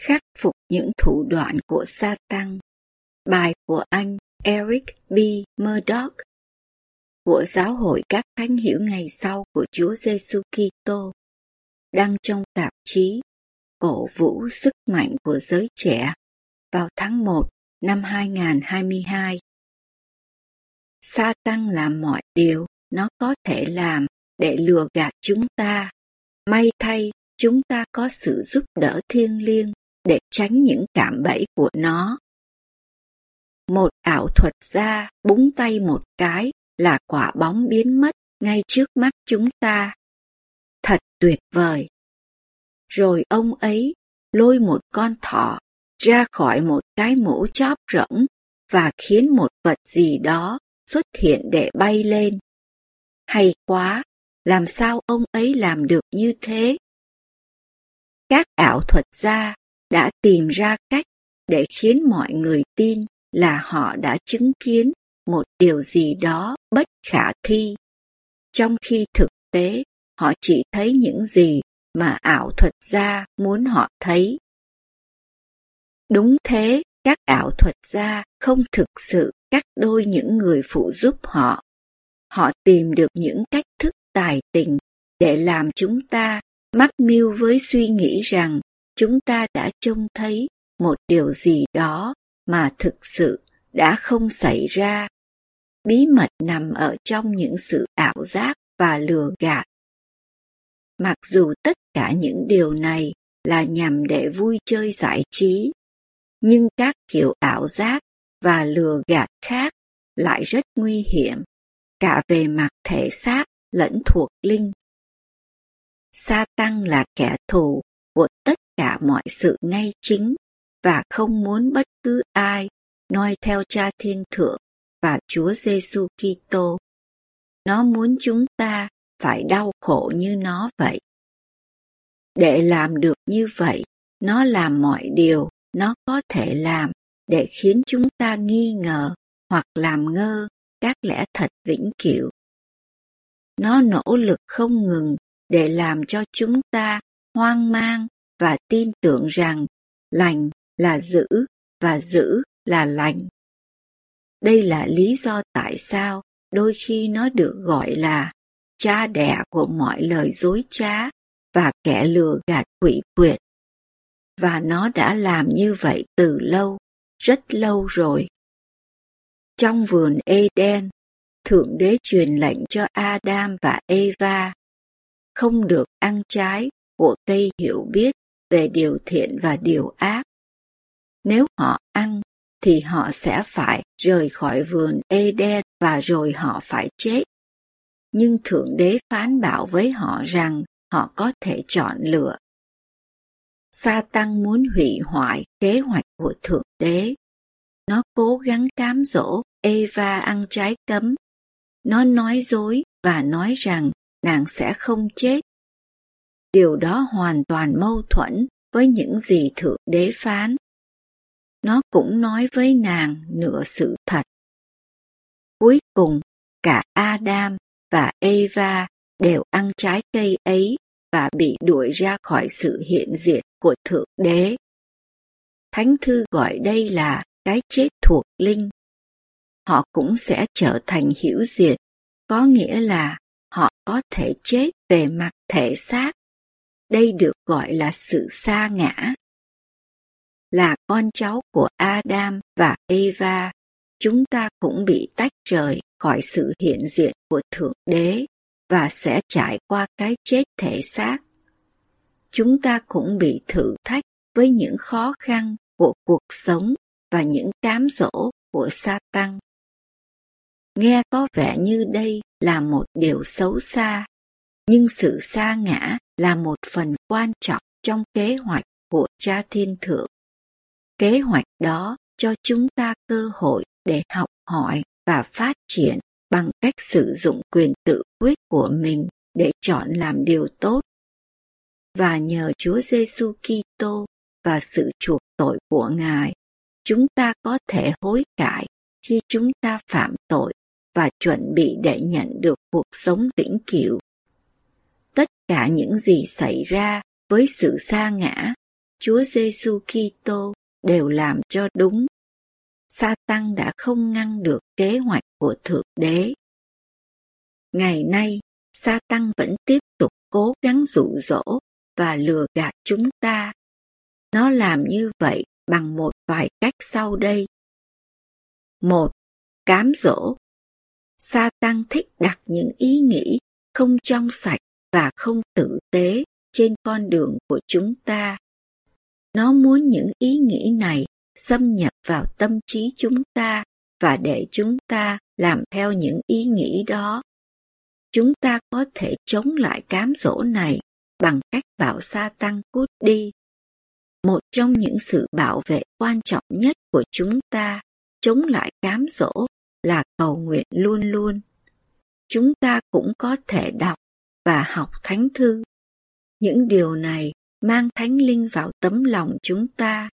Khắc phục những thủ đoạn của Satan. Bài của anh Eric B. Murdoch của Giáo hội các thánh hiểu ngày sau của Chúa Giêsu Kitô đăng trong tạp chí Cổ vũ sức mạnh của giới trẻ vào tháng 1 năm 2022. Satan làm mọi điều nó có thể làm để lừa gạt chúng ta. May thay, chúng ta có sự giúp đỡ thiêng liêng để tránh những cảm bẫy của nó. Một ảo thuật gia búng tay một cái là quả bóng biến mất ngay trước mắt chúng ta. Thật tuyệt vời. Rồi ông ấy lôi một con thỏ ra khỏi một cái mũ chóp rỗng và khiến một vật gì đó xuất hiện để bay lên. Hay quá, làm sao ông ấy làm được như thế? Các ảo thuật gia đã tìm ra cách để khiến mọi người tin là họ đã chứng kiến một điều gì đó bất khả thi, trong khi thực tế họ chỉ thấy những gì mà ảo thuật gia muốn họ thấy. Đúng thế, các ảo thuật gia không thực sự cắt đôi những người phụ giúp họ. Họ tìm được những cách thức tài tình để làm chúng ta mắc mưu với suy nghĩ rằng chúng ta đã trông thấy một điều gì đó mà thực sự đã không xảy ra. Bí mật nằm ở trong những sự ảo giác và lừa gạt. Mặc dù tất cả những điều này là nhằm để vui chơi giải trí, nhưng các kiểu ảo giác và lừa gạt khác lại rất nguy hiểm, cả về mặt thể xác lẫn thuộc linh. Sa tăng là kẻ thù của tất cả mọi sự ngay chính và không muốn bất cứ ai noi theo Cha Thiên Thượng và Chúa Giêsu Kitô. Nó muốn chúng ta phải đau khổ như nó vậy. Để làm được như vậy, nó làm mọi điều nó có thể làm để khiến chúng ta nghi ngờ hoặc làm ngơ các lẽ thật vĩnh cửu. Nó nỗ lực không ngừng để làm cho chúng ta hoang mang và tin tưởng rằng lành là giữ và giữ là lành. Đây là lý do tại sao đôi khi nó được gọi là cha đẻ của mọi lời dối trá và kẻ lừa gạt quỷ quyệt. Và nó đã làm như vậy từ lâu, rất lâu rồi. Trong vườn Eden, Thượng Đế truyền lệnh cho Adam và Eva không được ăn trái của cây hiểu biết về điều thiện và điều ác. Nếu họ ăn, thì họ sẽ phải rời khỏi vườn Eden và rồi họ phải chết. Nhưng Thượng Đế phán bảo với họ rằng họ có thể chọn lựa. Sa tăng muốn hủy hoại kế hoạch của Thượng Đế. Nó cố gắng cám dỗ Eva ăn trái cấm. Nó nói dối và nói rằng nàng sẽ không chết điều đó hoàn toàn mâu thuẫn với những gì Thượng Đế phán. Nó cũng nói với nàng nửa sự thật. Cuối cùng, cả Adam và Eva đều ăn trái cây ấy và bị đuổi ra khỏi sự hiện diện của Thượng Đế. Thánh thư gọi đây là cái chết thuộc linh. Họ cũng sẽ trở thành hữu diệt, có nghĩa là họ có thể chết về mặt thể xác đây được gọi là sự xa ngã. Là con cháu của Adam và Eva, chúng ta cũng bị tách rời khỏi sự hiện diện của Thượng Đế và sẽ trải qua cái chết thể xác. Chúng ta cũng bị thử thách với những khó khăn của cuộc sống và những cám dỗ của Satan. Nghe có vẻ như đây là một điều xấu xa, nhưng sự xa ngã là một phần quan trọng trong kế hoạch của Cha Thiên Thượng. Kế hoạch đó cho chúng ta cơ hội để học hỏi và phát triển bằng cách sử dụng quyền tự quyết của mình để chọn làm điều tốt. Và nhờ Chúa Giêsu Kitô và sự chuộc tội của Ngài, chúng ta có thể hối cải khi chúng ta phạm tội và chuẩn bị để nhận được cuộc sống vĩnh cửu. Tất cả những gì xảy ra với sự sa ngã, Chúa Giêsu Kitô đều làm cho đúng. Sa tăng đã không ngăn được kế hoạch của Thượng Đế. Ngày nay, Sa tăng vẫn tiếp tục cố gắng dụ dỗ và lừa gạt chúng ta. Nó làm như vậy bằng một vài cách sau đây. Một, cám dỗ. Sa tăng thích đặt những ý nghĩ không trong sạch và không tử tế trên con đường của chúng ta. Nó muốn những ý nghĩ này xâm nhập vào tâm trí chúng ta và để chúng ta làm theo những ý nghĩ đó. Chúng ta có thể chống lại cám dỗ này bằng cách bảo sa tăng cút đi. Một trong những sự bảo vệ quan trọng nhất của chúng ta chống lại cám dỗ là cầu nguyện luôn luôn. Chúng ta cũng có thể đọc và học thánh thư. Những điều này mang thánh linh vào tấm lòng chúng ta,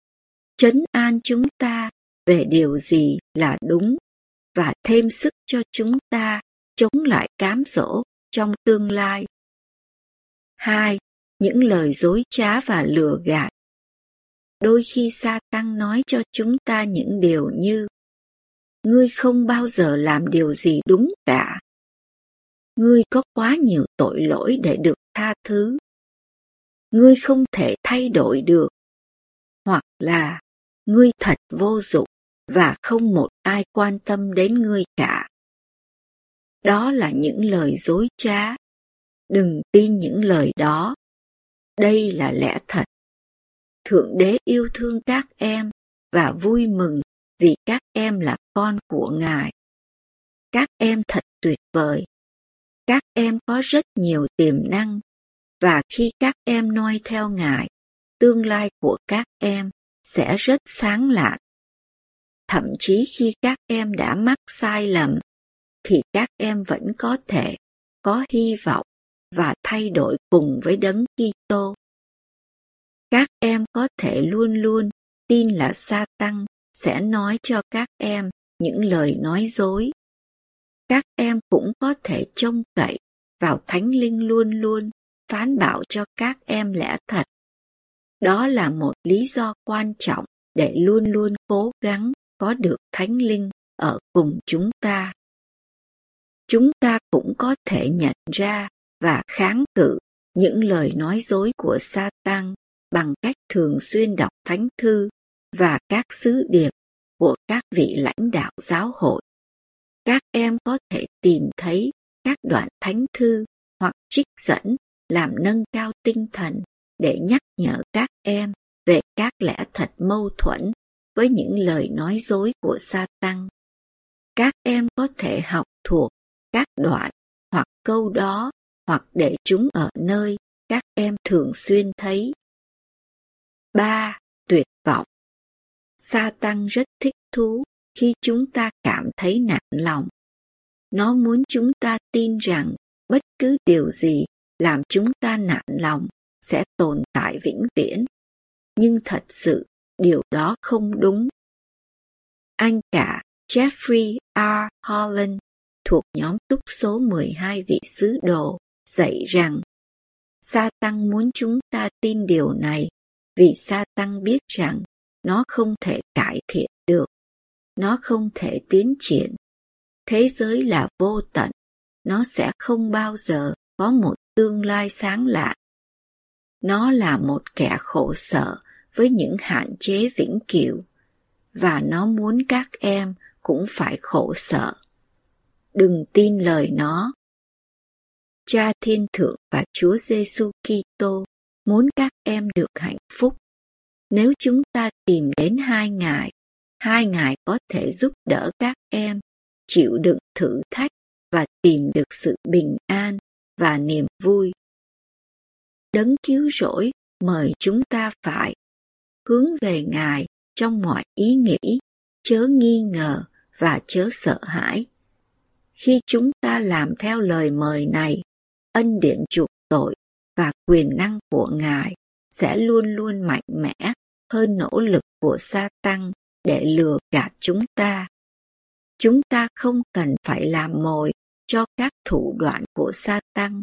chấn an chúng ta về điều gì là đúng và thêm sức cho chúng ta chống lại cám dỗ trong tương lai. Hai, những lời dối trá và lừa gạt. Đôi khi sa tăng nói cho chúng ta những điều như Ngươi không bao giờ làm điều gì đúng cả. Ngươi có quá nhiều tội lỗi để được tha thứ. Ngươi không thể thay đổi được. Hoặc là, ngươi thật vô dụng và không một ai quan tâm đến ngươi cả. Đó là những lời dối trá. Đừng tin những lời đó. Đây là lẽ thật. Thượng đế yêu thương các em và vui mừng vì các em là con của Ngài. Các em thật tuyệt vời. Các em có rất nhiều tiềm năng và khi các em noi theo Ngài, tương lai của các em sẽ rất sáng lạn. Thậm chí khi các em đã mắc sai lầm, thì các em vẫn có thể có hy vọng và thay đổi cùng với đấng Kitô. Các em có thể luôn luôn tin là Satan sẽ nói cho các em những lời nói dối. Các em cũng có thể trông cậy vào Thánh Linh luôn luôn, phán bảo cho các em lẽ thật. Đó là một lý do quan trọng để luôn luôn cố gắng có được Thánh Linh ở cùng chúng ta. Chúng ta cũng có thể nhận ra và kháng cự những lời nói dối của sa tăng bằng cách thường xuyên đọc thánh thư và các sứ điệp của các vị lãnh đạo giáo hội. Các em có thể tìm thấy các đoạn thánh thư hoặc trích dẫn làm nâng cao tinh thần để nhắc nhở các em về các lẽ thật mâu thuẫn với những lời nói dối của sa tăng. Các em có thể học thuộc các đoạn hoặc câu đó hoặc để chúng ở nơi các em thường xuyên thấy. 3. Tuyệt vọng Sa tăng rất thích thú khi chúng ta cảm thấy nặng lòng. Nó muốn chúng ta tin rằng bất cứ điều gì làm chúng ta nản lòng sẽ tồn tại vĩnh viễn. Nhưng thật sự, điều đó không đúng. Anh cả Jeffrey R. Holland thuộc nhóm túc số 12 vị sứ đồ dạy rằng Sa tăng muốn chúng ta tin điều này vì Sa tăng biết rằng nó không thể cải thiện được, nó không thể tiến triển. Thế giới là vô tận, nó sẽ không bao giờ có một tương lai sáng lạ. Nó là một kẻ khổ sở với những hạn chế vĩnh cửu và nó muốn các em cũng phải khổ sở. Đừng tin lời nó. Cha Thiên Thượng và Chúa Giêsu Kitô muốn các em được hạnh phúc. Nếu chúng ta tìm đến hai ngài, hai ngài có thể giúp đỡ các em chịu đựng thử thách và tìm được sự bình an và niềm vui. Đấng cứu rỗi mời chúng ta phải hướng về Ngài trong mọi ý nghĩ, chớ nghi ngờ và chớ sợ hãi. Khi chúng ta làm theo lời mời này, ân điển chuộc tội và quyền năng của Ngài sẽ luôn luôn mạnh mẽ hơn nỗ lực của sa tăng để lừa gạt chúng ta. Chúng ta không cần phải làm mồi cho các thủ đoạn của sa tăng.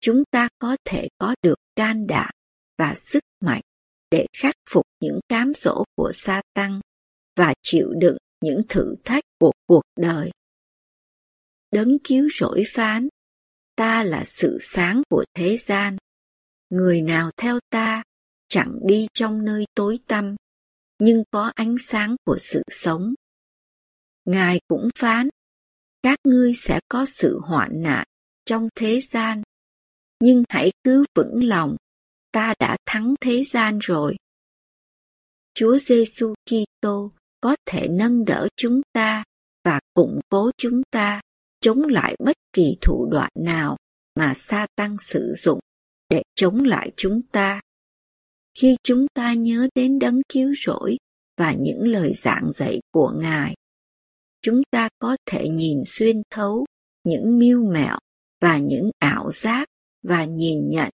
Chúng ta có thể có được can đảm và sức mạnh để khắc phục những cám dỗ của sa tăng và chịu đựng những thử thách của cuộc đời. Đấng cứu rỗi phán, ta là sự sáng của thế gian. Người nào theo ta chẳng đi trong nơi tối tăm, nhưng có ánh sáng của sự sống. Ngài cũng phán, các ngươi sẽ có sự hoạn nạn trong thế gian, nhưng hãy cứ vững lòng, ta đã thắng thế gian rồi. Chúa Giêsu Kitô có thể nâng đỡ chúng ta và củng cố chúng ta chống lại bất kỳ thủ đoạn nào mà sa tăng sử dụng để chống lại chúng ta. Khi chúng ta nhớ đến đấng cứu rỗi và những lời giảng dạy của Ngài, chúng ta có thể nhìn xuyên thấu những mưu mẹo và những ảo giác và nhìn nhận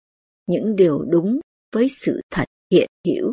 những điều đúng với sự thật hiện hữu